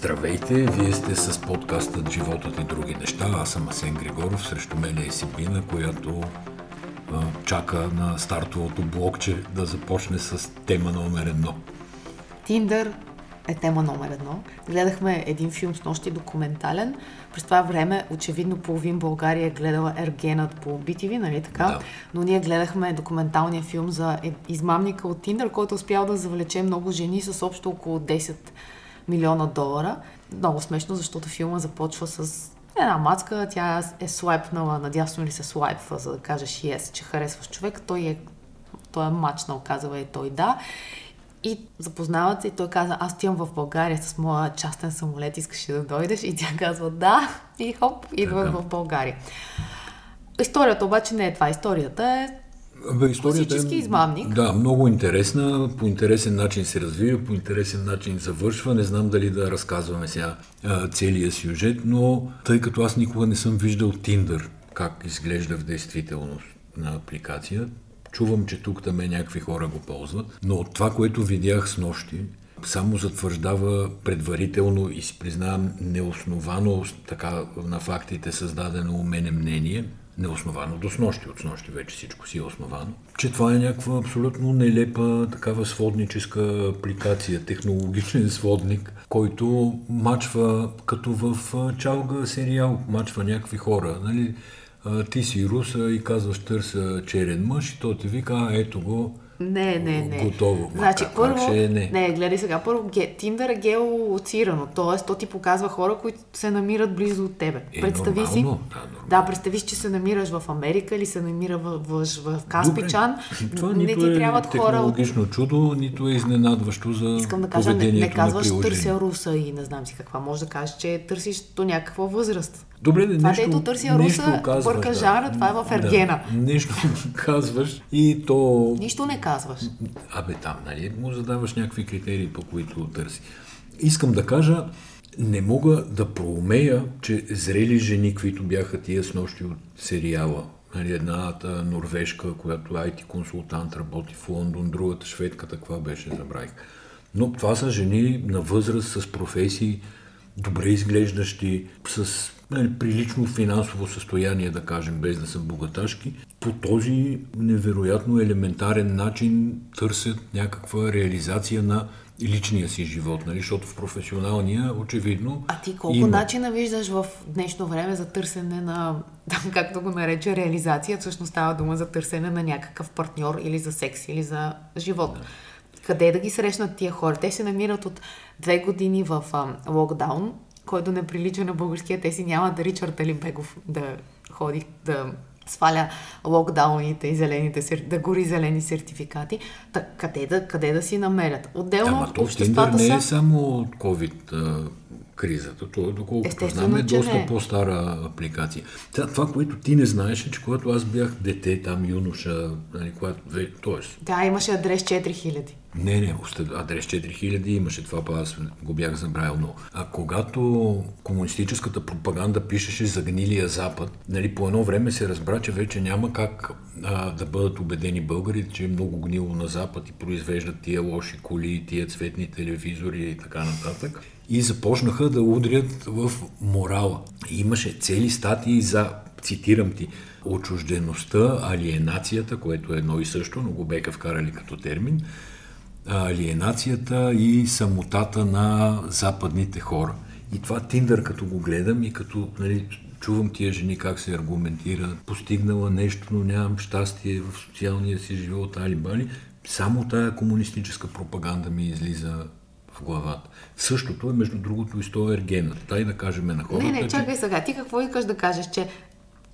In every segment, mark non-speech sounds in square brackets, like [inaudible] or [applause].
Здравейте, вие сте с подкастът Животът и други неща. Аз съм Асен Григоров, срещу мен е Сибина, която а, чака на стартовото блокче да започне с тема номер едно. Тиндър е тема номер едно. Гледахме един филм с нощи документален. През това време, очевидно, половин България е гледала Ергенът по BTV, нали така? Да. Но ние гледахме документалния филм за е- измамника от Тиндър, който успял да завлече много жени с общо около 10 милиона долара. Много смешно, защото филма започва с една мацка, тя е слайпнала, надясно ли се слайпва, за да кажеш yes, че харесваш човек, той е, той е мачнал, казва и той да. И запознават се и той каза, аз отивам в България с моя частен самолет, искаш ли да дойдеш? И тя казва да и хоп, идва Така. в България. Историята обаче не е това. Историята е Бе, историята Класически измамник. Да, много интересна, по интересен начин се развива, по интересен начин завършва. Не знам дали да разказваме сега а, целия сюжет, но тъй като аз никога не съм виждал Tinder, как изглежда в действителност на апликация, чувам, че тук там някакви хора го ползват, но от това, което видях с нощи, само затвърждава предварително и си признавам неосновано така на фактите създадено у мене мнение, неосновано до снощи, от снощи вече всичко си е основано, че това е някаква абсолютно нелепа такава сводническа апликация, технологичен сводник, който мачва като в чалга сериал, мачва някакви хора, нали? Ти си руса и казваш търся черен мъж и той ти вика, а ето го, Не, не, не. Готово. Значи, как- първо, как ще е не? не, гледай сега, първо, ге, Тиндър е геолоцирано, т.е. то ти показва хора, които се намират близо от тебе. Е, представи си, нормално, да, нормално. да, представи си, че се намираш в Америка или се намира в, в, в Каспичан. Добре. Това не ти е трябват хора от... технологично чудо, нито е изненадващо за Искам да кажа, не, не казваш търся руса и не знам си каква. Може да кажеш, че търсиш до някаква възраст. Добре, да, Това, нещо, дето нещо руса, казваш, бърка да. жара, това е в Ергена. Да, нещо казваш и то... Нищо не казваш. Абе там, нали, му задаваш някакви критерии, по които търси. Искам да кажа, не мога да проумея, че зрели жени, които бяха тия с нощи от сериала, нали, едната норвежка, която IT консултант работи в Лондон, другата шведката, каква беше, забравих. Но това са жени на възраст с професии, добре изглеждащи, с нали, прилично финансово състояние, да кажем, без да са богаташки, по този невероятно елементарен начин търсят някаква реализация на личния си живот, нали? защото в професионалния, очевидно, А ти колко има. начина виждаш в днешно време за търсене на, [laughs] там, както го нарече, реализация? Всъщност става дума за търсене на някакъв партньор или за секс, или за живот. Къде да ги срещнат тия хора? Те се намират от две години в а, локдаун, който не прилича на българския. Те си нямат Ричард Алибегов да ходи да сваля локдауните и зелените, да гори зелени сертификати. Та, къде, да, къде да си намерят? Отделно Ама обществата не е са... само COVID кризата. То, доколкото Естествено, знам, е доста не. по-стара апликация. Това, това, което ти не знаеш, е, че когато аз бях дете, там юноша, нали, когато, тоест, Да, имаше адрес 4000. Не, не, адрес 4000 имаше това, па аз го бях забравил, но а когато комунистическата пропаганда пишеше за гнилия Запад, нали, по едно време се разбра, че вече няма как а, да бъдат убедени българите, че е много гнило на Запад и произвеждат тия лоши коли, тия цветни телевизори и така нататък. И започнаха да удрят в морала. И имаше цели статии за, цитирам ти, отчуждеността, алиенацията, което е едно и също, но го беха вкарали като термин, алиенацията и самотата на западните хора. И това Тиндър, като го гледам и като нали, чувам тия жени как се аргументира, постигнала нещо, но нямам щастие в социалния си живот, али-бали, само тая комунистическа пропаганда ми излиза в главата. Същото е, между другото, и с този ергена. Тай да кажем на хората, Не, не, чакай сега. Ти какво искаш да кажеш, че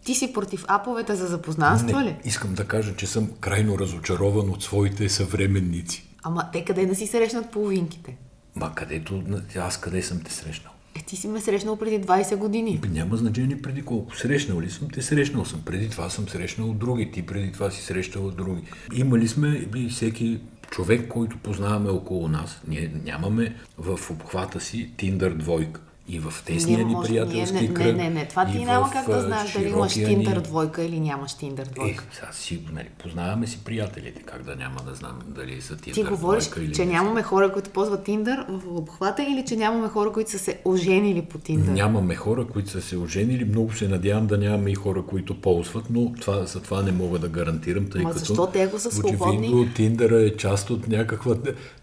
ти си против аповете за запознанство ли? Искам да кажа, че съм крайно разочарован от своите съвременници. Ама те къде да си срещнат половинките? Ма където, аз къде съм те срещнал? Е, ти си ме срещнал преди 20 години. Няма значение преди колко. Срещнал ли съм? Те срещнал съм. Преди това съм срещнал други. Ти преди това си срещал други. Имали сме и всеки човек, който познаваме около нас. Ние нямаме в обхвата си Тиндър двойка. И в тесния ни приятелски ние, не, кръг. не, не, не, това ти няма в, как да знаеш дали имаш Tinder двойка или нямаш Е, двойка. сега си, нали, познаваме си приятелите, как да няма да знам дали са Tinder Ти говориш, двойка или че не нямаме хора, които ползват Tinder в обхвата или че нямаме хора, които са се оженили по Tinder? Нямаме хора, които са се оженили. Много се надявам да нямаме и хора, които ползват, но това, за това не мога да гарантирам, тъй Ма като защо те, ако са свободни? очевидно Тиндъра е част от някаква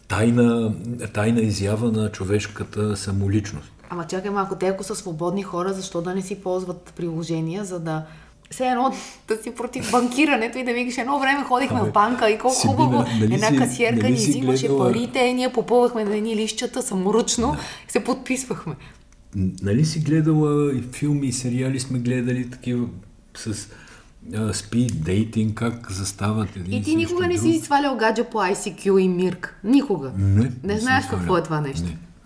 тайна, тайна изява на човешката самоличност. Ама чакай малко, те ако са свободни хора, защо да не си ползват приложения, за да все едно да си против банкирането и да викаш едно време ходихме Абе, в банка и колко хубаво нали една си- касиерка нали ни взимаше гледала- парите, ние попълвахме на едни лищчета саморъчно и се подписвахме. Нали си гледала и филми и сериали сме гледали такива с а, спид дейдинг, как застават един И ти никога не друг? си свалял гадже по ICQ и Мирк. Никога. Не, Не съм знаеш какво е това нещо.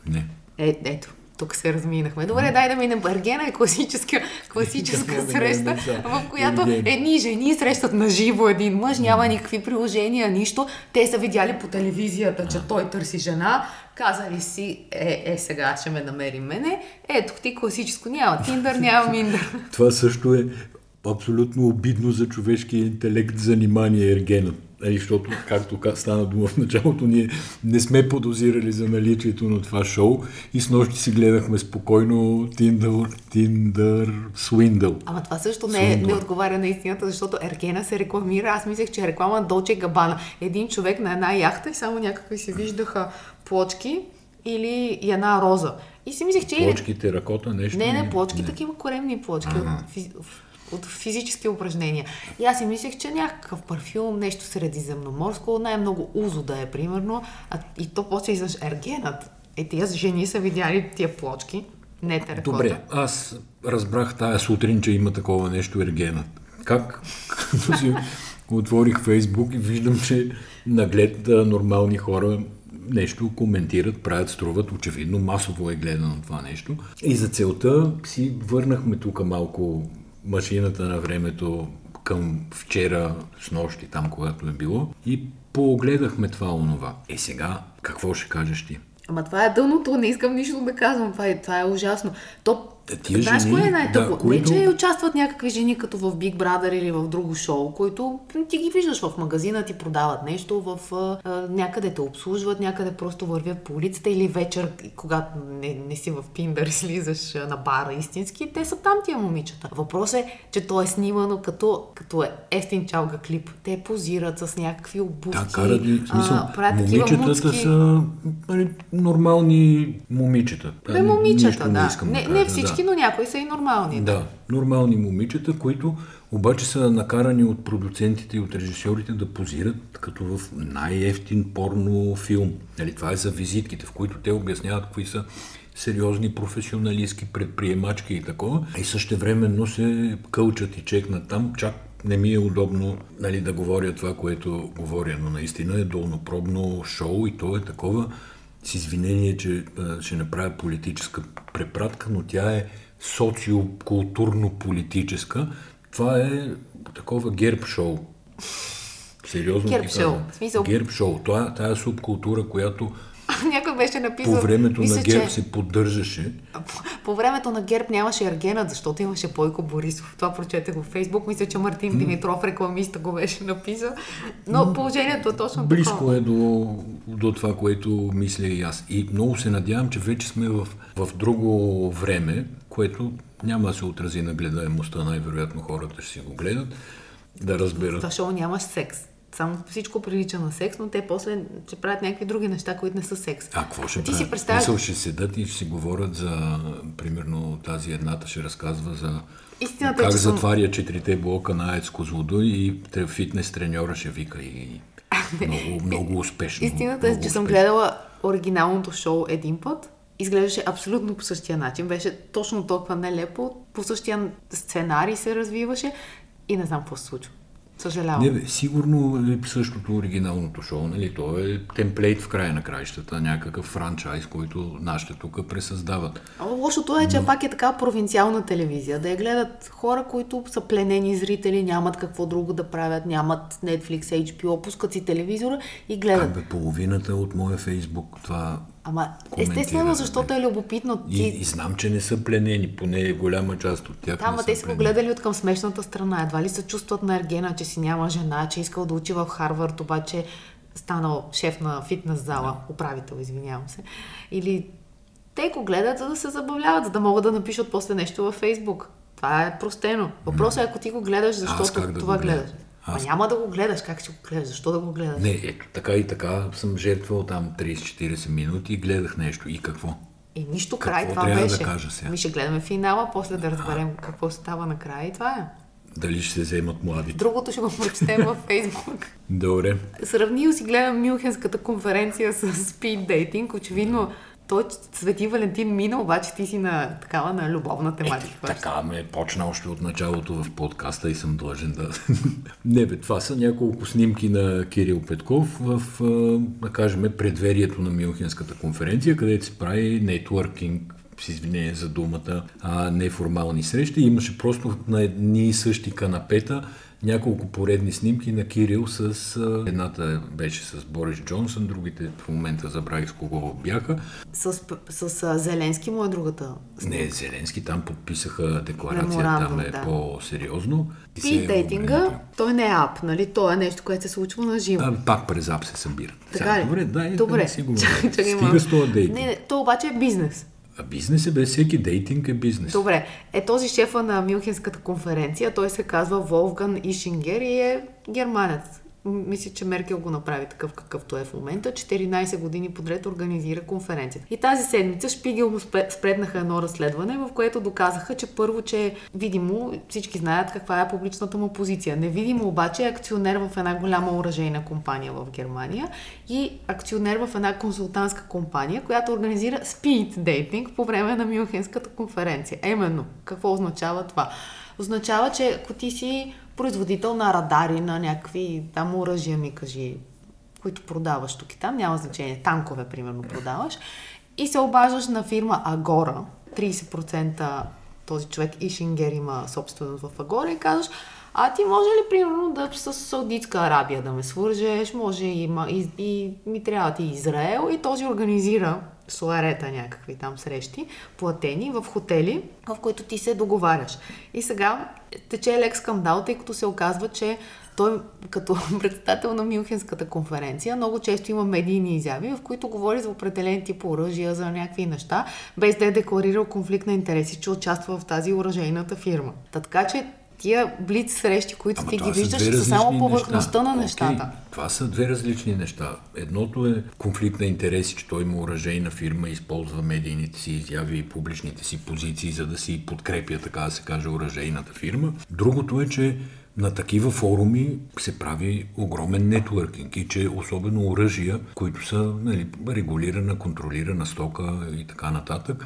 Не, не. Е, ето, тук се разминахме. Добре, дай да минем. Ергена е класическа, класическа да, среща, в която едни жени срещат на живо един мъж, няма никакви приложения, нищо. Те са видяли по телевизията, че той търси жена. Казали си, е, е, сега ще ме намери мене. Ето ти класическо, няма Тиндър, няма Миндър. [laughs] Това също е абсолютно обидно за човешкия интелект занимание ергена. Нали, защото, както ка- стана дума в началото, ние не сме подозирали за наличието на това шоу и с нощи си гледахме спокойно Tinder, Tinder Swindle. Ама това също не, е, не отговаря на истината, защото Ергена се рекламира. Аз мислех, че е реклама Долче Габана. Един човек на една яхта и само някакви се виждаха плочки или и една роза. И си мислех, че. Плочките, ръкота, нещо. Не, не, плочки, такива коремни плочки физ... от физически упражнения. И аз си мислех, че някакъв парфюм, нещо средиземноморско, най-много узо да е, примерно. А, и то после излъж ергенът. Е, тия жени са видяли тия плочки, не теракота. Добре, аз разбрах тая сутрин, че има такова нещо ергена. Как? Като [laughs] си отворих Фейсбук и виждам, че наглед нормални хора нещо коментират, правят, струват. Очевидно масово е гледано това нещо. И за целта си върнахме тук малко машината на времето към вчера, с нощи, там когато е било и поогледахме това онова. Е сега, какво ще кажеш ти? Ама това е дъното, не искам нищо да казвам, това е, това е ужасно. То, тия знаеш жени, кое е най-тъпо? да, които- Не, че участват някакви жени като в Big Brother или в друго шоу, които ти ги виждаш в магазина, ти продават нещо, в а, някъде те обслужват, някъде просто вървят по улицата или вечер, когато не, не си в и слизаш [laughs] на бара истински, те са там тия момичета. Въпросът е, че то е снимано като, като е ефтин чалга клип. Те позират с някакви обувки, Да, карат ги, смисъл, а, момичетата муцки. са нали, нормални момичета. Нищо момичета, да. Не, да не всички, да. но някои са и нормални. Да, нормални момичета, които обаче са накарани от продуцентите и от режисьорите да позират като в най-ефтин порно филм. Нали, това е за визитките, в които те обясняват какви са сериозни професионалистки предприемачки и такова. И същевременно се кълчат и чекнат там, чак не ми е удобно нали, да говоря това, което говоря, но наистина е долнопробно шоу и то е такова с извинение, че ще направя политическа препратка, но тя е социокултурно-политическа. Това е такова герб шоу. Сериозно Герб шоу. смисъл- Герб шоу. Това, тая субкултура, която [laughs] Някой беше написал... по времето мисля, на герб че се поддържаше. по, по времето на ГЕРБ нямаше Ергенът, защото имаше Бойко Борисов. Това прочете във Фейсбук. Мисля, че Мартин Димитров, рекламиста, го беше написал. Но положението е точно Близко такова. е до, до това, което мисля и аз. И много се надявам, че вече сме в, в друго време, което няма да се отрази на гледаемостта. Най-вероятно хората ще си го гледат, да разберат. Това шоу нямаш секс. Само всичко прилича на секс, но те после ще правят някакви други неща, които не са секс. А какво ще Ти правят? си представяш... Мисъл, ще седат и ще си говорят за, примерно, тази едната ще разказва за Истината е, как че съм- затваря четирите блока на АЕЦ Козлодуй и фитнес треньора ще вика и много, много успешно. Истината е, че съм успешно. гледала оригиналното шоу един път. Изглеждаше абсолютно по същия начин. Беше точно толкова нелепо. По същия сценарий се развиваше и не знам какво се случва. Съжалявам. Не, бе, сигурно е същото оригиналното шоу, нали? То е темплейт в края на краищата, някакъв франчайз, който нашите тук пресъздават. А Лошото е, че пак е така провинциална телевизия. Да я гледат хора, които са пленени зрители, нямат какво друго да правят, нямат Netflix, HBO, пускат си телевизора и гледат. Как бе, половината от моя фейсбук, това Ама естествено, защото е любопитно. И, и знам, че не са пленени, поне голяма част от тях. Да, ама те са го гледали от към смешната страна. Едва ли се чувстват на Ергена, че си няма жена, че е искал да учи в Харвард, обаче станал шеф на фитнес зала, да. управител, извинявам се. Или те го гледат, за да се забавляват, за да могат да напишат после нещо във Фейсбук. Това е простено. Въпросът е, ако ти го гледаш, защото да това гледаш. Аз... Ма няма да го гледаш. Как ще го гледаш? Защо да го гледаш? Не, ето така и така съм жертвал там 30-40 минути и гледах нещо. И какво? И нищо край какво това беше. да кажа сега? Ми ще гледаме финала, после да разберем а... какво става накрая и това е. Дали ще се вземат младите? Другото ще го прочетем във Фейсбук. Добре. Сравнил си гледам Мюнхенската конференция с speed dating. Очевидно той Свети Валентин мина, обаче ти си на такава на любовна тематика. Е, така ме почна още от началото в подкаста и съм длъжен да... [laughs] Не бе, това са няколко снимки на Кирил Петков в, да кажем, предверието на Мюнхенската конференция, където се прави нетворкинг с извинение за думата, а, неформални срещи. Имаше просто на едни и същи канапета няколко поредни снимки на Кирил с... Едната беше с Борис Джонсън, другите в момента забравих с кого бяха. С, с, с Зеленски му е другата снимка. Не, Зеленски там подписаха декларация, там е да. по-сериозно. И дейтинга, той не е ап, нали? То е нещо, което се случва на живо. А, пак през ап се събира. Така ли? Добре, да, е, Добре. Да, си го [laughs] Стига с това дейтинг. Не, не, то обаче е бизнес. А бизнес е без всеки дейтинг е бизнес. Добре, е този шефа на Мюнхенската конференция, той се казва Волфган Ишингер и е германец мисля, че Меркел го направи такъв какъвто е в момента. 14 години подред организира конференцията. И тази седмица Шпигел му спреднаха едно разследване, в което доказаха, че първо, че видимо всички знаят каква е публичната му позиция. Невидимо обаче е акционер в една голяма оръжейна компания в Германия и акционер в една консултантска компания, която организира speed dating по време на Мюнхенската конференция. Еменно, какво означава това? Означава, че ако ти си производител на радари, на някакви там оръжия, ми кажи, които продаваш тук и там, няма значение, танкове, примерно, продаваш, и се обаждаш на фирма Агора, 30% този човек Ишингер има собственост в Агора и казваш, а ти може ли, примерно, да с Саудитска Арабия да ме свържеш, може и, и, и ми трябва ти Израел и този организира суарета някакви там срещи, платени в хотели, в които ти се договаряш. И сега тече лек скандал, тъй като се оказва, че той като [laughs] председател на Мюнхенската конференция много често има медийни изяви, в които говори за определен тип оръжия, за някакви неща, без да е декларирал конфликт на интереси, че участва в тази оръжейната фирма. Та така че тия блиц срещи, които Ама ти ги виждаш, са само повърхността на нещата. Okay, това са две различни неща. Едното е конфликт на интереси, че той има оръжейна фирма, използва медийните си изяви и публичните си позиции, за да си подкрепя, така да се каже, оръжейната фирма. Другото е, че на такива форуми се прави огромен нетворкинг и че особено оръжия, които са нали, регулирана, контролирана стока и така нататък,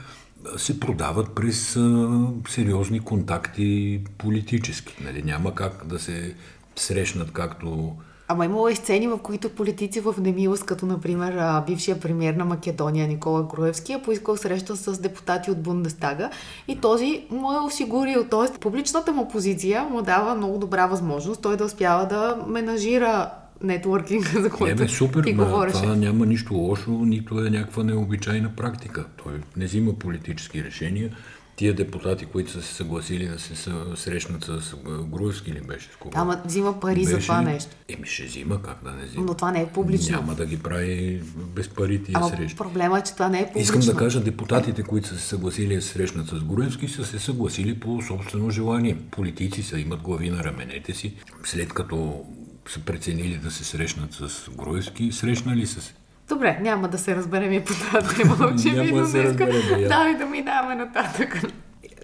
се продават през а, сериозни контакти политически. Нали? Няма как да се срещнат както Ама имало и сцени, в които политици в немилост, като например бившия премьер на Македония Никола Груевски, е поискал среща с депутати от Бундестага и този му е осигурил. Т.е. публичната му позиция му дава много добра възможност той да успява да менажира нетворкинга, [laughs] за който не, бе, супер, ти говориш. Това няма нищо лошо, нито е някаква необичайна практика. Той не взима политически решения. Тия депутати, които са се съгласили да се срещнат с Груевски ли беше? С кого? Ама взима пари беше, за това нещо. Еми ще взима, как да не взима. Но това не е публично. Няма да ги прави без пари тия Ама срещи. проблема е, че това не е публично. Искам да кажа, депутатите, които са се съгласили да се срещнат с Груевски, са се съгласили по собствено желание. Политици са, имат глави на раменете си. След като са преценили да се срещнат с Груевски, срещнали са се. Добре, няма да се разберем и по тази тема, очевидно. [laughs] няма да се разберем, да, и да минаваме нататък.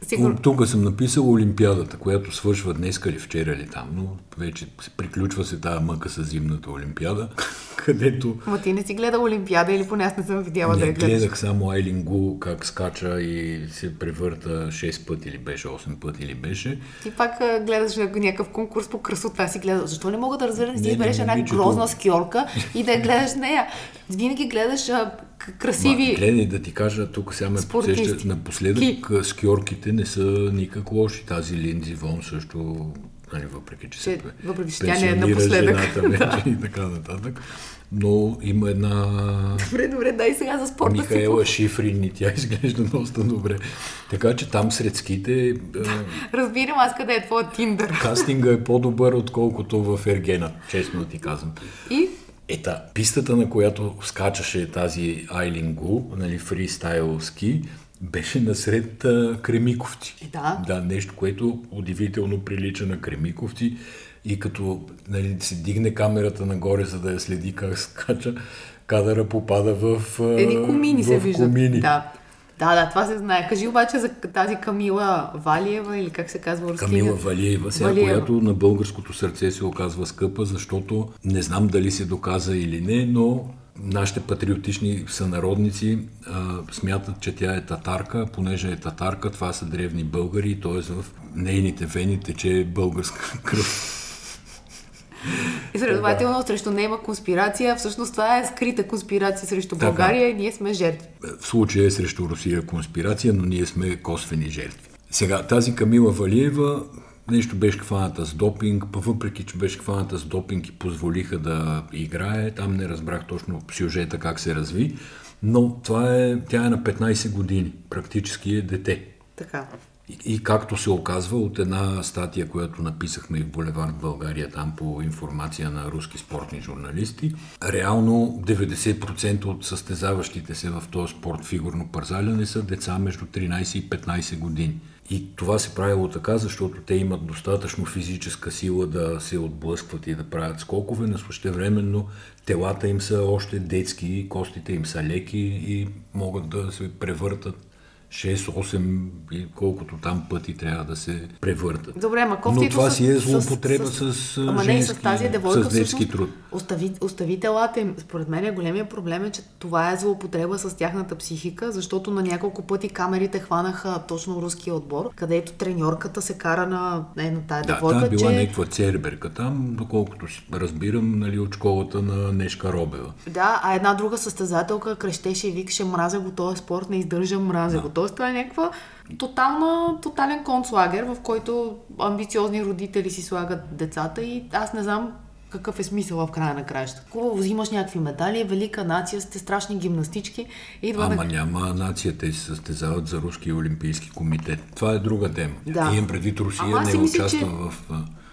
Сигурно. Тук съм написал Олимпиадата, която свършва днес или вчера или там, но вече се приключва се тази мъка с зимната Олимпиада, където... Ма ти не си гледал Олимпиада или поне аз не съм видяла не, да я гледаш? гледах само Айлин Гу как скача и се превърта 6 пъти или беше, 8 пъти или беше. Ти пак гледаш някакъв конкурс по красота си гледал. Защо не мога да разбера да си избереш една грозна скиорка и да я гледаш нея? Винаги гледаш красиви. Ма, гледай да ти кажа, тук сега ме подсеща, напоследък Ки. скиорките не са никак лоши. Тази Линдзи Вон също нали, въпреки че, Че- се въпреки, че тя не е напоследък. жената вече [laughs] и така нататък. Но има една Добре, добре, дай сега за спорта си. Михаела Шифрин и тя [laughs] изглежда доста добре. Така че там сред ските е, Разбирам аз къде е твоя Тиндър. кастинга е по-добър, отколкото в Ергена, честно ти казвам. И Ета, пистата, на която скачаше тази Айлин Гу, нали, фристайл ски, беше насред а, кремиковци. Да. Да, нещо, което удивително прилича на кремиковци и като нали, се дигне камерата нагоре, за да я следи как скача, кадъра попада в, едни комини се в виждат. комини. Да. Да, да, това се знае. Кажи обаче за тази Камила Валиева или как се казва руски Камила Валиева, сега, Валиева. която на българското сърце се оказва скъпа, защото не знам дали се доказа или не, но нашите патриотични сънародници а, смятат, че тя е татарка, понеже е татарка, това са древни българи, т.е. в нейните вени тече българска [laughs] кръв. [laughs] И следователно срещу нея има конспирация. Всъщност това е скрита конспирация срещу Така. България и ние сме жертви. В случая е срещу Русия конспирация, но ние сме косвени жертви. Сега, тази Камила Валиева нещо беше хваната с допинг, па въпреки, че беше хваната с допинг и позволиха да играе, там не разбрах точно сюжета как се разви, но това е, тя е на 15 години, практически е дете. Така. И, и както се оказва от една статия, която написахме и в Булевард България, там по информация на руски спортни журналисти, реално 90% от състезаващите се в този спорт фигурно парзаляне са деца между 13 и 15 години. И това се правило така, защото те имат достатъчно физическа сила да се отблъскват и да правят скокове, но същевременно телата им са още детски, костите им са леки и могат да се превъртат 6-8 и колкото там пъти трябва да се превъртат. Добре, ма Но кофтито това с- си е с- злоупотреба с- с, а, Ама не с тази девойка с всъщност, труд. Остави, остави телата им. Според мен големия проблем е, че това е злоупотреба с тяхната психика, защото на няколко пъти камерите хванаха точно руския отбор, където треньорката се кара на, е, на тая Да, девойка, тя била че... някаква церберка там, доколкото си разбирам, нали, от школата на Нешка Робева. Да, а една друга състезателка крещеше и викаше мразя го този спорт, не издържам, мразя го. Тоест това е някаква тотална, тотален концлагер, в който амбициозни родители си слагат децата и аз не знам какъв е смисъл в края на краища. Хубаво, взимаш някакви медали, велика нация, сте страшни гимнастички. Идва Ама на... няма нация, те се състезават за Руски олимпийски комитет. Това е друга тема. Да. Имам предвид Русия Ама не си мисля, участва че- в...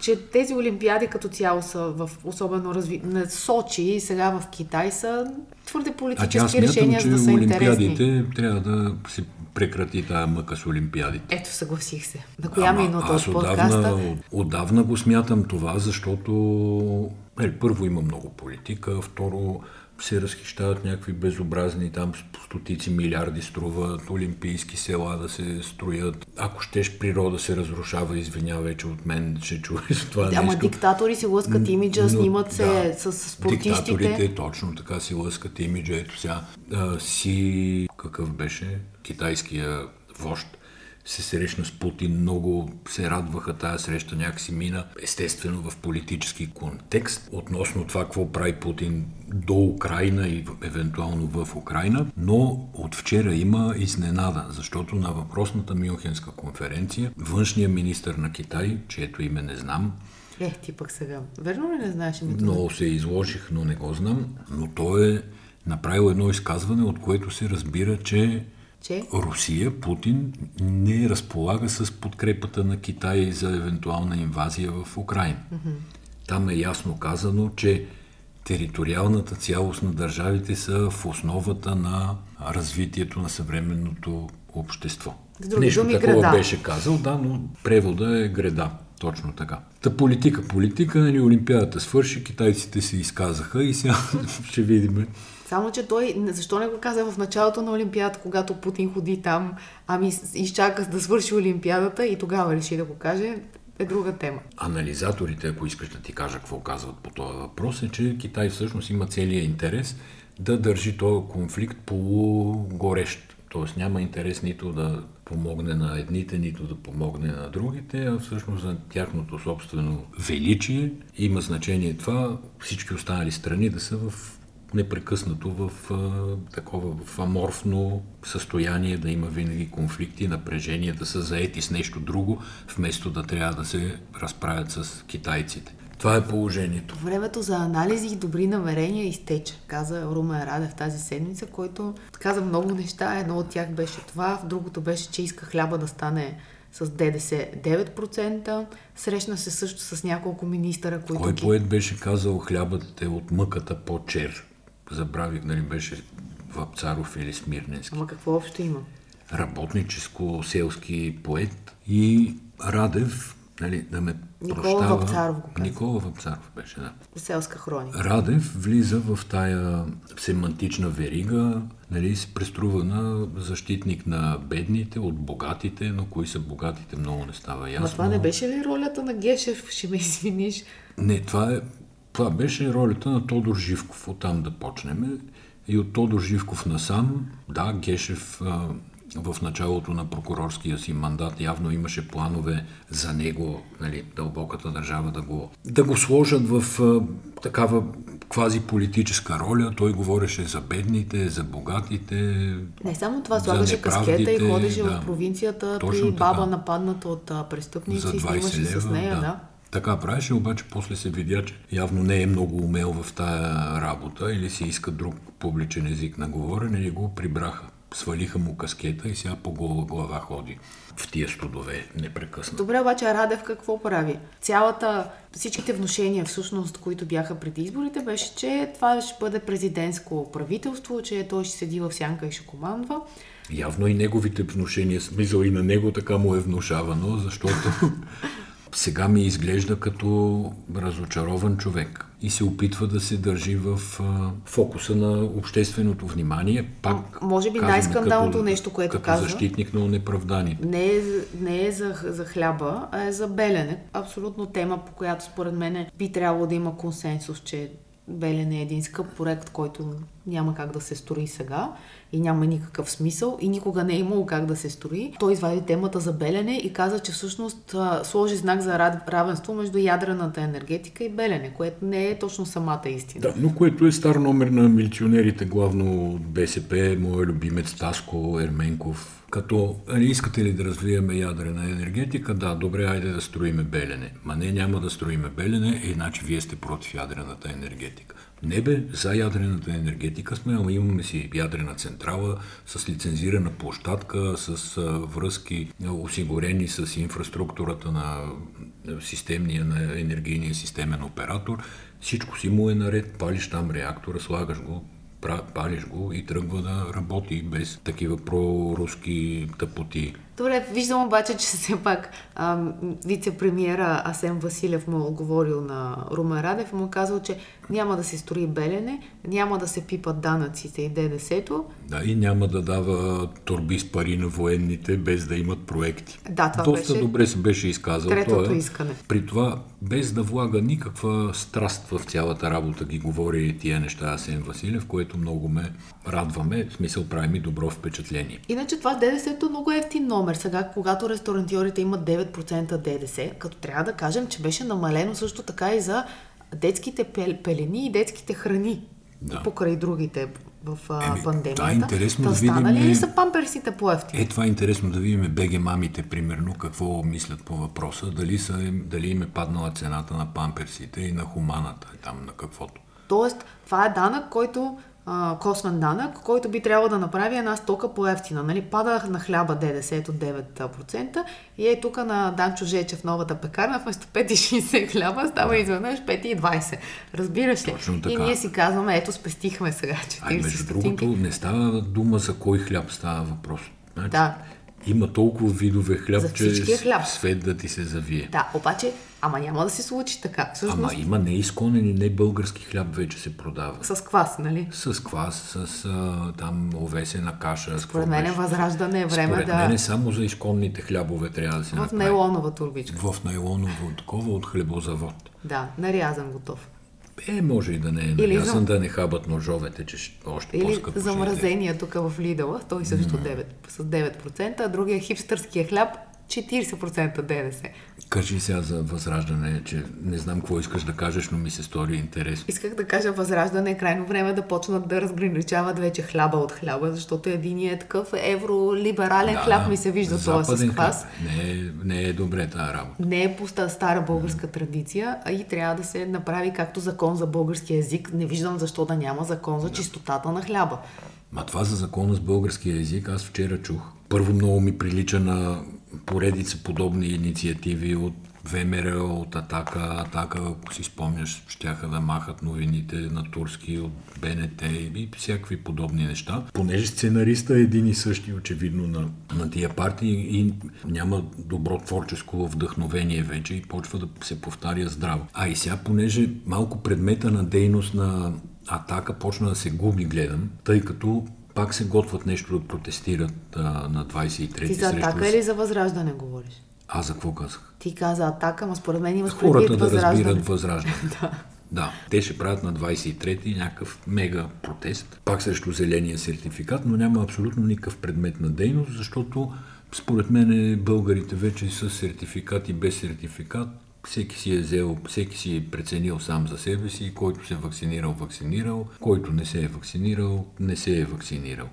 а, че тези олимпиади като цяло са в особено разви... на Сочи и сега в Китай са твърде А тя политически смятам, решения, за да са интересни. олимпиадите трябва да се прекрати тази мъка с олимпиадите. Ето, съгласих се. На коя Ама минута аз от подкаста? отдавна, отдавна го смятам това, защото е, първо има много политика, второ се разхищават някакви безобразни, там по стотици милиарди струват олимпийски села да се строят. Ако щеш природа се разрушава, извинявай, че от мен ще чуеш [laughs] това Ама нещо. диктатори си лъскат имиджа, Но, снимат се да, с спортистите. Диктаторите точно така си лъскат имиджа. Ето сега а, си, какъв беше китайския вожд, се срещна с Путин, много се радваха тази среща, някакси мина, естествено в политически контекст, относно това какво прави Путин до Украина и евентуално в Украина, но от вчера има изненада, защото на въпросната Мюнхенска конференция външният министр на Китай, чието име не знам, Е, ти пък сега. Верно ли не знаеш името? много се изложих, но не го знам. Но той е направил едно изказване, от което се разбира, че Че? Русия, Путин, не разполага с подкрепата на Китай за евентуална инвазия в Украина. Там е ясно казано, че териториалната цялост на държавите са в основата на развитието на съвременното общество. С други Нещо думи, такова града. беше казал, да, но превода е града. Точно така. Та политика, политика, нали, Олимпиадата свърши, китайците се изказаха и сега [laughs] ще видим. Само, че той, защо не го каза в началото на Олимпиадата, когато Путин ходи там, ами изчака да свърши Олимпиадата и тогава реши да го каже, е друга тема. Анализаторите, ако искаш да ти кажа какво казват по този въпрос, е, че Китай всъщност има целият интерес да държи този конфликт полугорещ. Тоест няма интерес нито да помогне на едните, нито да помогне на другите, а всъщност за тяхното собствено величие има значение това всички останали страни да са в непрекъснато в а, такова в аморфно състояние, да има винаги конфликти, напрежения, да са заети с нещо друго, вместо да трябва да се разправят с китайците. Това е положението. Времето за анализи и добри намерения изтече, каза Румен Радев тази седмица, който каза много неща. Едно от тях беше това, в другото беше, че иска хляба да стане с ДДС 9%. Срещна се също с няколко министъра, които... Кой поет беше казал хлябът е от мъката по-чер? Забравих, нали беше Вапцаров или Смирненски. Ама какво общо има? Работническо-селски поет и Радев нали, да ме Никола прощава. Вапцаров го каза. Никола Вапцаров беше, да. Селска хроника. Радев влиза в тая семантична верига, нали, се преструва на защитник на бедните от богатите, но кои са богатите много не става ясно. Ма това не беше ли ролята на Гешев, ще ме извиниш? Не, това, е, това беше ролята на Тодор Живков, оттам да почнем. И от Тодор Живков насам, да, Гешев в началото на прокурорския си мандат явно имаше планове за него, нали, дълбоката държава да го, да го сложат в а, такава квази политическа роля. Той говореше за бедните, за богатите. Не само това, слагаше каскета и ходеше да. в провинцията при така. баба нападната от престъпници и 20 снимаше лева. с нея, да. Така правеше, обаче после се видя, че явно не е много умел в тая работа или си иска друг публичен език на говорене и го прибраха. Свалиха му каскета и сега по гола глава ходи в тия студове непрекъснато. Добре, обаче Радев какво прави? Цялата, всичките внушения всъщност, които бяха преди изборите, беше, че това ще бъде президентско правителство, че той ще седи в сянка и ще командва. Явно и неговите внушения, смисъл и на него така му е внушавано, защото [laughs] сега ми изглежда като разочарован човек и се опитва да се държи в а, фокуса на общественото внимание. Пак, може би най-скандалното нещо, което като каза. защитник на неправданите. Не е, не е за, за хляба, а е за белене. Абсолютно тема, по която според мен би трябвало да има консенсус, че Белене е един скъп проект, който няма как да се строи сега и няма никакъв смисъл и никога не е имало как да се строи. Той извади темата за Белене и каза, че всъщност сложи знак за равенство между ядрената енергетика и Белене, което не е точно самата истина. Да, но което е стар номер на милиционерите, главно от БСП, моят любимец Таско Ерменков. Като, нали, искате ли да развиеме ядрена енергетика? Да, добре, айде да строиме Белене. Ма не, няма да строиме Белене, иначе вие сте против ядрената енергетика. Не бе, за ядрената енергетика сме, ама имаме си ядрена централа с лицензирана площадка, с връзки осигурени с инфраструктурата на системния, на енергийния системен оператор. Всичко си му е наред, палиш там реактора, слагаш го, палиш го и тръгва да работи без такива проруски тъпоти. Добре, виждам обаче, че все пак вице-премьера Асен Василев му е отговорил на Румен Радев му е казал, че няма да се строи белене, няма да се пипат данъците и ДДС-то. Да, и няма да дава турби с пари на военните, без да имат проекти. Да, това Доста беше добре се беше изказал. третото е. искане. При това, без да влага никаква страст в цялата работа, ги говори тия неща Асен Василев, което много ме радваме, в смисъл прави ми добро впечатление. Иначе това ДДС-то много ефтин номер. Сега, когато ресторантьорите имат 9% ДДС, като трябва да кажем, че беше намалено също така и за детските пел- пелени и детските храни. Да. Покрай другите в а, Еми, пандемията. да, интересно Та да видим, станали ли е- са памперсите по-ефтини? Е, това е интересно да видим БГ мамите, примерно, какво мислят по въпроса, дали, са, дали им е паднала цената на памперсите и на хуманата, там на каквото. Тоест, това е данък, който а, косвен данък, който би трябвало да направи една стока по-ефтина. Нали? Пада на хляба ДДС-то 9% и е тук на Данчо Жечев новата пекарна, вместо 5,60 хляба става изведнъж 5,20. Разбираш ли? Точно И така. ние си казваме, ето спестихме сега 40 Ай, между стотинки. другото, не става дума за кой хляб става въпрос. Значи, Да. Има толкова видове хляб, За че хляб. свет да ти се завие. Да, обаче, ама няма да се случи така. Всъщност, Ама има неизконен и не български хляб вече се продава. с квас, нали? С квас, с а, там овесена каша. Според мен е възраждане е време Според да... мен е само за изконните хлябове трябва да се В направи. нейлонова турбичка. В нейлоново такова от хлебозавод. Да, нарязан готов. Е, може и да не е Или нарязан, за- да не хабат ножовете, че ще- още Или по-скъпо замразения тук в Лидъла, той също 9, с 9%, а другия хипстърския хляб 40% ДДС. Кажи сега за възраждане, че не знам какво искаш да кажеш, но ми се стори интересно. Исках да кажа възраждане е крайно време да почнат да разграничават вече хляба от хляба, защото единият е такъв евролиберален да, хляб ми се вижда това с квас. Не е, не е добре тази работа. Не е пуста стара българска традиция, а и трябва да се направи както закон за български язик. Не виждам защо да няма закон за чистотата на хляба. Ма това за закона с българския язик аз вчера чух. Първо много ми прилича на поредица подобни инициативи от ВМРО, от Атака. Атака, ако си спомняш, щяха да махат новините на турски от БНТ и всякакви подобни неща. Понеже сценариста е един и същи, очевидно, на, на тия партии и няма добро творческо вдъхновение вече и почва да се повтаря здраво. А и сега, понеже малко предмета на дейност на Атака почна да се губи, гледам, тъй като пак се готвят нещо да протестират а, на 23-ти. Ти за атака или за възраждане говориш? А за какво казах? Ти каза атака, но според мен има Хората да разбират възраждане. [laughs] да. Да, те ще правят на 23-ти някакъв мега протест, пак срещу зеления сертификат, но няма абсолютно никакъв предмет на дейност, защото според мен българите вече с сертификат и без сертификат всеки си е взел, всеки си е преценил сам за себе си, който се е вакцинирал, вакцинирал, който не се е вакцинирал, не се е вакцинирал.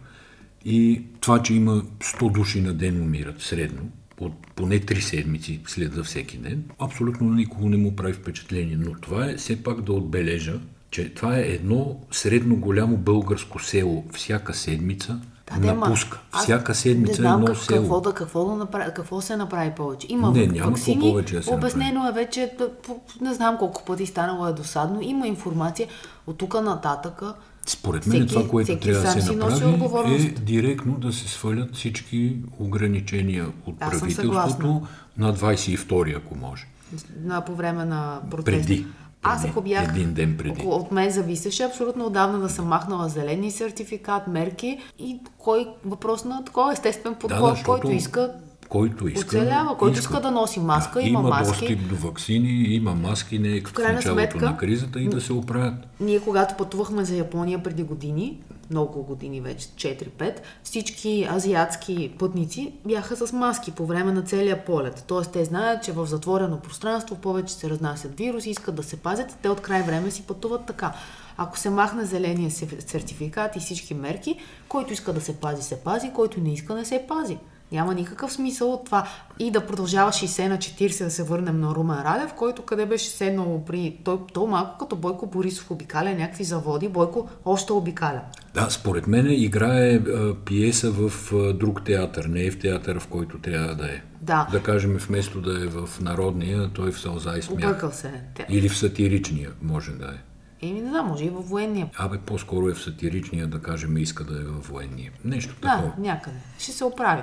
И това, че има 100 души на ден умират средно, от поне 3 седмици след всеки ден, абсолютно никого не му прави впечатление. Но това е все пак да отбележа, че това е едно средно голямо българско село всяка седмица да, напуска. Аз Всяка седмица не знам едно село. Какво, да, какво, да направи, какво се направи повече. Има не, няма вакцини, повече да се обяснено направи. е вече, не знам колко пъти станало е досадно, има информация от тук нататък. Според мен това, което трябва да се направи е директно да се свалят всички ограничения от Аз правителството на 22 ако може. На, по време на протест. Преди. Аз ако бях един ден преди. от мен зависеше абсолютно отдавна да съм махнала зелени сертификат, мерки и кой въпрос на такова естествен подход, да, който иска който иска. Оцелява, който иска, иска да носи маска, да, има, има маски. достъп до вакцини, има маски, не е като в началото сметка, на кризата и да се оправят. Ние когато пътувахме за Япония преди години, много години вече, 4-5, всички азиатски пътници бяха с маски по време на целия полет. Тоест те знаят, че в затворено пространство повече се разнасят вируси, искат да се пазят, те от край време си пътуват така. Ако се махне зеления сертификат и всички мерки, който иска да се пази, се пази, който не иска, не се пази. Няма никакъв смисъл от това. И да продължава 60 на 40 да се върнем на Румен Радев, който къде беше седнал при... Той, той малко като Бойко Борисов обикаля някакви заводи, Бойко още обикаля. Да, според мен играе а, пиеса в а, друг театър, не е в театър, в който трябва да е. Да. Да кажем, вместо да е в народния, той в сълза и смях. Объркал се. Или в сатиричния, може да е. Еми, не знам, може и във военния. Абе, по-скоро е в сатиричния, да кажем, иска да е във военния. Нещо такова. Да, някъде. Ще се оправи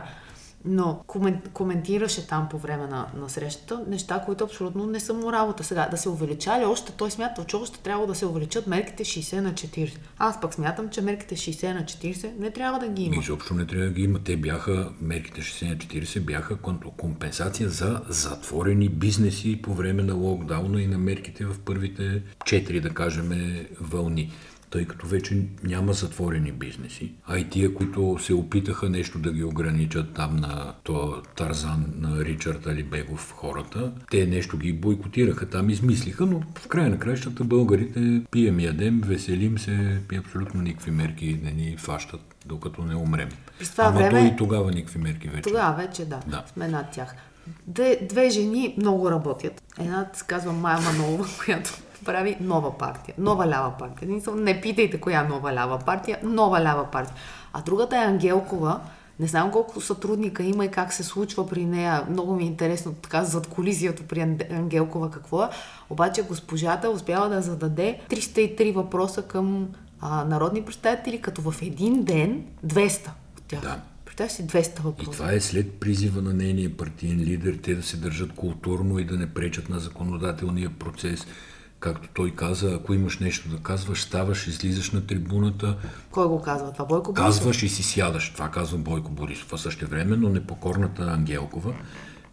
но коментираше там по време на, на срещата неща, които абсолютно не са му работа. Сега, да се увеличали още, той смята, че още трябва да се увеличат мерките 60 на 40. Аз пък смятам, че мерките 60 на 40 не трябва да ги има. Изобщо не трябва да ги има. Те бяха, мерките 60 на 40 бяха компенсация за затворени бизнеси по време на локдауна и на мерките в първите 4, да кажем, вълни тъй като вече няма затворени бизнеси. А и тия, които се опитаха нещо да ги ограничат там на то Тарзан на Ричард Алибегов хората, те нещо ги бойкотираха, там измислиха, но в края на краищата българите пием ядем, веселим се и абсолютно никакви мерки не ни фащат, докато не умрем. През това Ама време... то и тогава никакви мерки вече. Тогава вече да, да. сме над тях. Две, две жени много работят. Едната се казва Майя Манова, [laughs] която прави нова партия, нова лява партия. Не, питайте коя нова лява партия, нова лява партия. А другата е Ангелкова, не знам колко сътрудника има и как се случва при нея. Много ми е интересно така зад колизията при Ангелкова какво е. Обаче госпожата успява да зададе 303 въпроса към а, народни представители, като в един ден 200 от тях. Да. Си 200 въпроса. И това е след призива на нейния партиен лидер, те да се държат културно и да не пречат на законодателния процес както той каза, ако имаш нещо да казваш, ставаш, излизаш на трибуната. Кой го казва? Това Бойко Борисов? Казваш и си сядаш. Това казва Бойко Борисов. А също време, но непокорната Ангелкова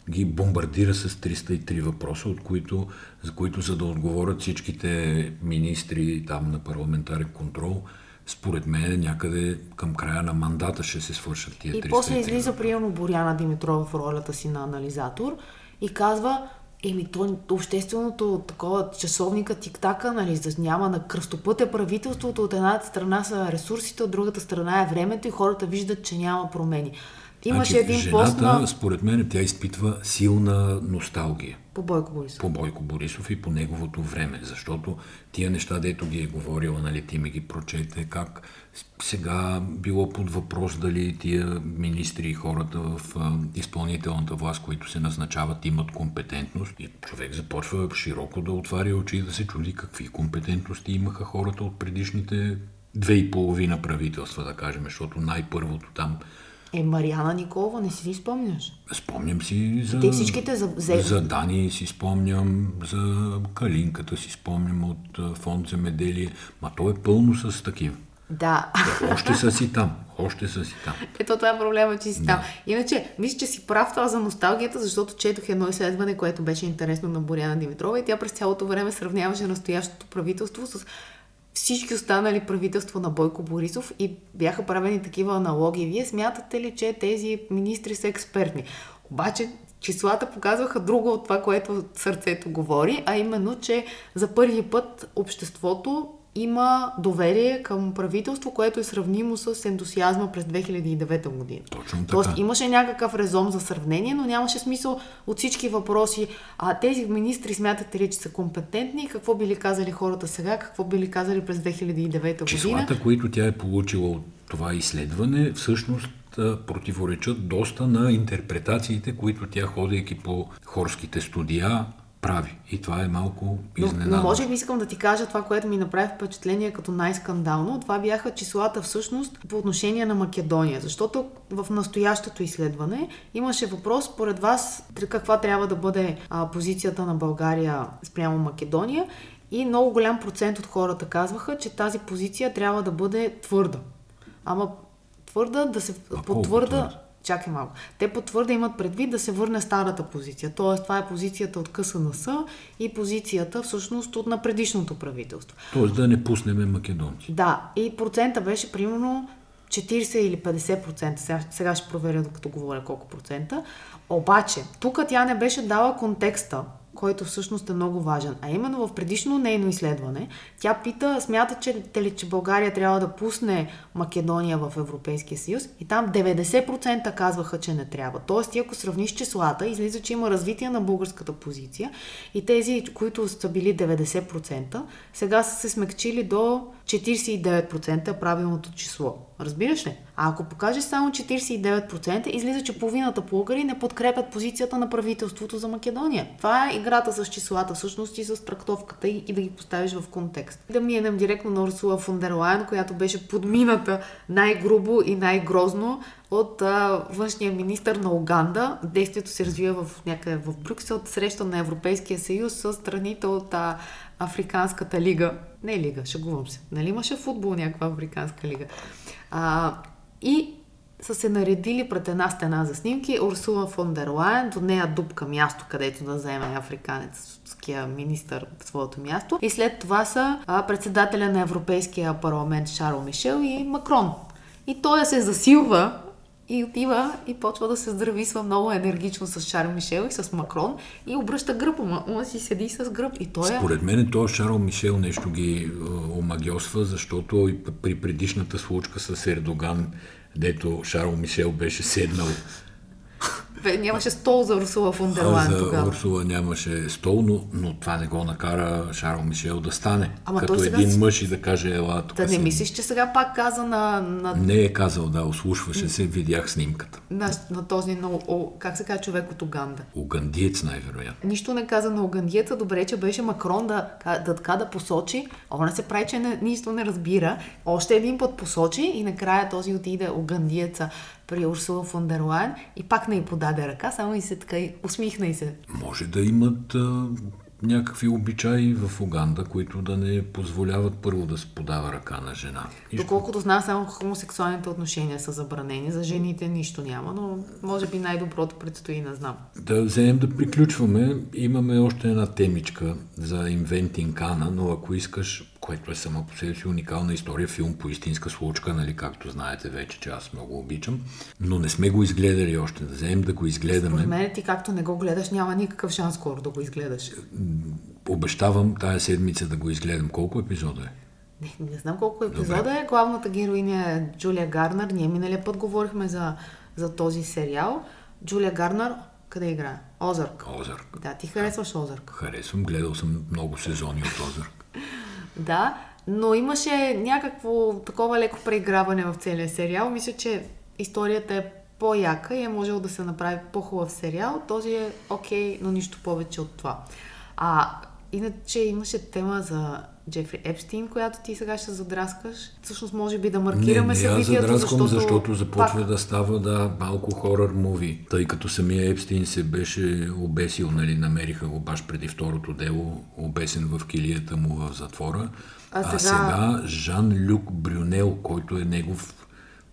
ги бомбардира с 303 въпроса, от които, за които за да отговорят всичките министри там на парламентарен контрол, според мен някъде към края на мандата ще се свършат тия И 300 после излиза приемно Боряна Димитрова в ролята си на анализатор и казва, еми то общественото такова часовника тик-така, нали, за няма на кръстопът е правителството, от едната страна са ресурсите, от другата страна е времето и хората виждат, че няма промени. Имаше значи, един жената, пост на... според мен, тя изпитва силна носталгия По Бойко Борисов. по Бойко Борисов и по неговото време, защото тия неща, дето ги е говорила, нали, ти ми ги прочете, как сега било под въпрос дали тия министри и хората в а, изпълнителната власт, които се назначават, имат компетентност. И човек започва широко да отваря очи и да се чуди какви компетентности имаха хората от предишните две и половина правителства, да кажем, защото най-първото там Е, Мариана Николова, не си ли спомняш? Спомням си за... Те всичките за- за- За Дани си спомням, за Калинката си спомням от фонд земеделие. Ма то е пълно с такива. Да. Още са си там. Още са си там. Ето това е проблема, че си там. Иначе, мисля, че си прав това за носталгията, защото четох едно изследване, което беше интересно на Боряна Димитрова и тя през цялото време сравняваше настоящото правителство с всички останали правителства на Бойко Борисов и бяха правени такива аналогии. Вие смятате ли, че тези министри са експертни? Обаче числата показваха друго от това, което сърцето говори, а именно, че за първи път обществото има доверие към правителство, което е сравнимо с ентусиазма през 2009 година. Точно така. Тоест имаше някакъв резон за сравнение, но нямаше смисъл от всички въпроси. А тези министри смятате ли, че са компетентни? Какво били казали хората сега? Какво били казали през 2009 година? Числата, които тя е получила от това изследване, всъщност противоречат доста на интерпретациите, които тя, ходейки по хорските студия, прави. И това е малко Но, изненадващо. но може би искам да ти кажа това, което ми направи впечатление като най-скандално. Това бяха числата всъщност по отношение на Македония. Защото в настоящото изследване имаше въпрос, според вас, каква трябва да бъде а, позицията на България спрямо Македония. И много голям процент от хората казваха, че тази позиция трябва да бъде твърда. Ама твърда да се колко потвърда. твърда? Чакай малко. Те потвърда имат предвид да се върне старата позиция. Тоест, това е позицията от КСНС и позицията всъщност от на предишното правителство. Тоест да не пуснеме македонци. Да, и процента беше примерно 40 или 50%. Сега, сега ще проверя, докато говоря колко процента. Обаче, тук тя не беше дала контекста, който всъщност е много важен. А именно в предишно нейно изследване, тя пита, смята, че, ли, че България трябва да пусне Македония в Европейския съюз и там 90% казваха, че не трябва. Тоест, ако сравниш числата, излиза, че има развитие на българската позиция и тези, които са били 90%, сега са се смекчили до 49% е правилното число. Разбираш ли? А ако покажеш само 49%, излиза, че половината българи не подкрепят позицията на правителството за Македония. Това е играта с числата, всъщност и с трактовката и, и да ги поставиш в контекст. Да минем директно на Урсула фон дер Лайен, която беше подмината най-грубо и най-грозно от а, външния министр на Уганда. Действието се развива в някъде в Брюксел, среща на Европейския съюз с страните от а, Африканската лига. Не лига, шегувам се. Нали имаше футбол някаква Африканска лига? А, и са се наредили пред една стена за снимки Урсула фон дер Лайен, до нея дупка място, където да вземе африканецкия министър своето място. И след това са а, председателя на Европейския парламент Шарл Мишел и Макрон. И той се засилва и отива и почва да се здрависва много енергично с Шарл Мишел и с Макрон и обръща гръб, ама он си седи с гръб и той е... Според мен то Шарл Мишел нещо ги е, омагиосва, защото и при предишната случка с Ердоган, дето Шарл Мишел беше седнал Бе, нямаше стол за Урсула фон дер А Лайен за тогава. Урсула нямаше стол, но, но това не го накара Шарл Мишел да стане. Ама като сега един мъж и да каже, ела тук Да не си». мислиш, че сега пак каза на, на, Не е казал, да, ослушваше се, видях снимката. на, на този, на, о, как се казва, човек от Уганда. Угандиец най-вероятно. Нищо не каза на угандиеца, добре, че беше Макрон да, да така да посочи. Он не се прави, че не, нищо не разбира. Още един път посочи и накрая този отиде угандиеца при Урсула фон дер Лайен и пак не й подаде ръка, само и се така усмихна и се. Може да имат а, някакви обичаи в Уганда, които да не позволяват първо да се подава ръка на жена. Нищо. Доколкото знам, само хомосексуалните отношения са забранени. За жените нищо няма, но може би най-доброто предстои, не знам. Да вземем да приключваме. Имаме още една темичка за Inventing Kana, но ако искаш което е само по себе си уникална история, филм по истинска случка, нали, както знаете вече, че аз много обичам. Но не сме го изгледали още. Да вземем да го изгледаме. Според мен ти както не го гледаш, няма никакъв шанс скоро да го изгледаш. Обещавам тая седмица да го изгледам. Колко епизода е? Не, не знам колко епизода Добре. е. Главната героиня е Джулия Гарнер. Ние миналия път говорихме за, за този сериал. Джулия Гарнер, къде играе? Озърк. Озърк. Да, ти харесваш Озърк. Харесвам, гледал съм много сезони от Озърк. [laughs] да, но имаше някакво такова леко преиграване в целия сериал. Мисля, че историята е по-яка и е можело да се направи по-хубав сериал. Този е окей, okay, но нищо повече от това. А иначе имаше тема за Джефри Епстин, която ти сега ще задраскаш. Всъщност, може би да маркираме не, не събитието, защото... защото започва пак... да става да, малко хорър муви, тъй като самия Епстин се беше обесил, нали, намериха го баш преди второто дело, обесен в килията му в затвора. А сега, а сега Жан-Люк Брюнел, който е негов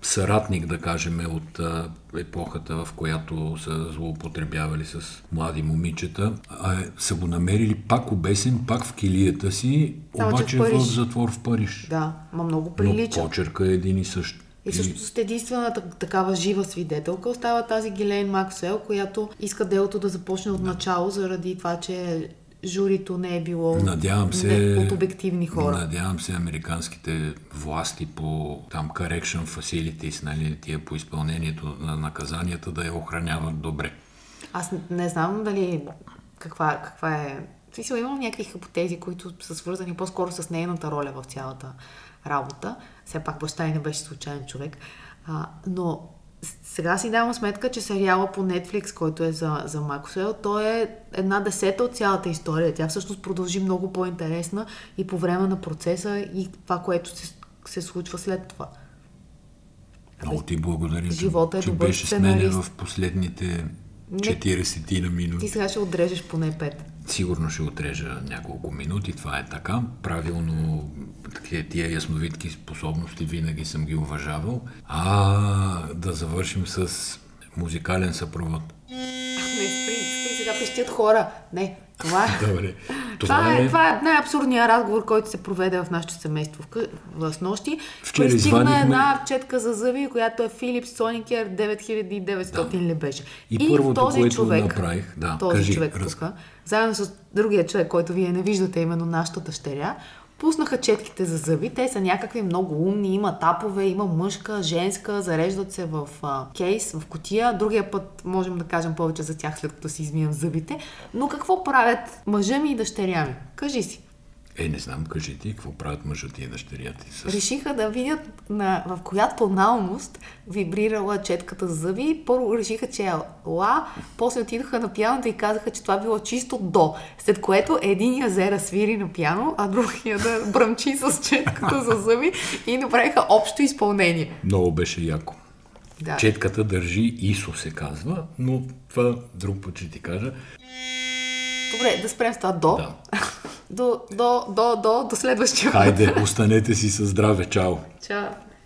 съратник, да кажем, от а, епохата, в която са злоупотребявали с млади момичета, а, са го намерили пак обесен, пак в килията си, Само, обаче в, в затвор в Париж. Да, ма много прилича. Но почерка е един и същ. И също с единствената такава жива свидетелка остава тази Гилейн Максуел, която иска делото да започне от начало, заради това, че журито не е било надявам се, не, от обективни хора. Надявам се американските власти по там correction facilities, нали, тия по изпълнението на наказанията да я охраняват добре. Аз не знам дали каква, каква е... Смисъл, имам някакви хипотези, които са свързани по-скоро с нейната роля в цялата работа. Все пак баща и не беше случайен човек. А, но сега си давам сметка, че сериала по Netflix, който е за, за Максуел, той е една десета от цялата история. Тя всъщност продължи много по-интересна и по време на процеса и това, което се, се случва след това. Много ти благодаря, Живота е че беше с мен в последните 40 на минути. Ти сега ще отрежеш поне 5. Сигурно ще отрежа няколко минути, това е така. Правилно тия ясновидки способности винаги съм ги уважавал. А да завършим с музикален съпровод. Не, спри, сега пищят хора. Не, това е. Добре. Това, това, е, е, това е най-абсурдният разговор, който се проведе в нашето семейство в, в снощи. Вчера Пристигна една четка за зъби, която е Philips Sonicare 9900 да. ли беше. И, и първото, този което човек, направих, да, този кажи, човек раз... тук, заедно с другия човек, който вие не виждате, именно нашата дъщеря, Пуснаха четките за зъби. Те са някакви много умни. Има тапове, има мъжка, женска, зареждат се в а, кейс, в котия. Другия път можем да кажем повече за тях, след като си измием зъбите. Но какво правят мъжа ми и дъщеря ми? Кажи си. Е, не знам, кажи ти, какво правят мъжът и дъщерята ти? С... Решиха да видят на, в коя тоналност вибрирала четката за зъби. Първо решиха, че е ла, после отидоха на пианото и казаха, че това било чисто до. След което един язера свири на пиано, а другия да бръмчи с четката за зъби и направиха общо изпълнение. Много беше яко. Да. Четката държи ИСО се казва, но това друг път ще ти кажа. Добре, да спрем с това до. Да. [laughs] до, до, до, до, до следващия. Хайде, останете си със здраве. Чао. Чао.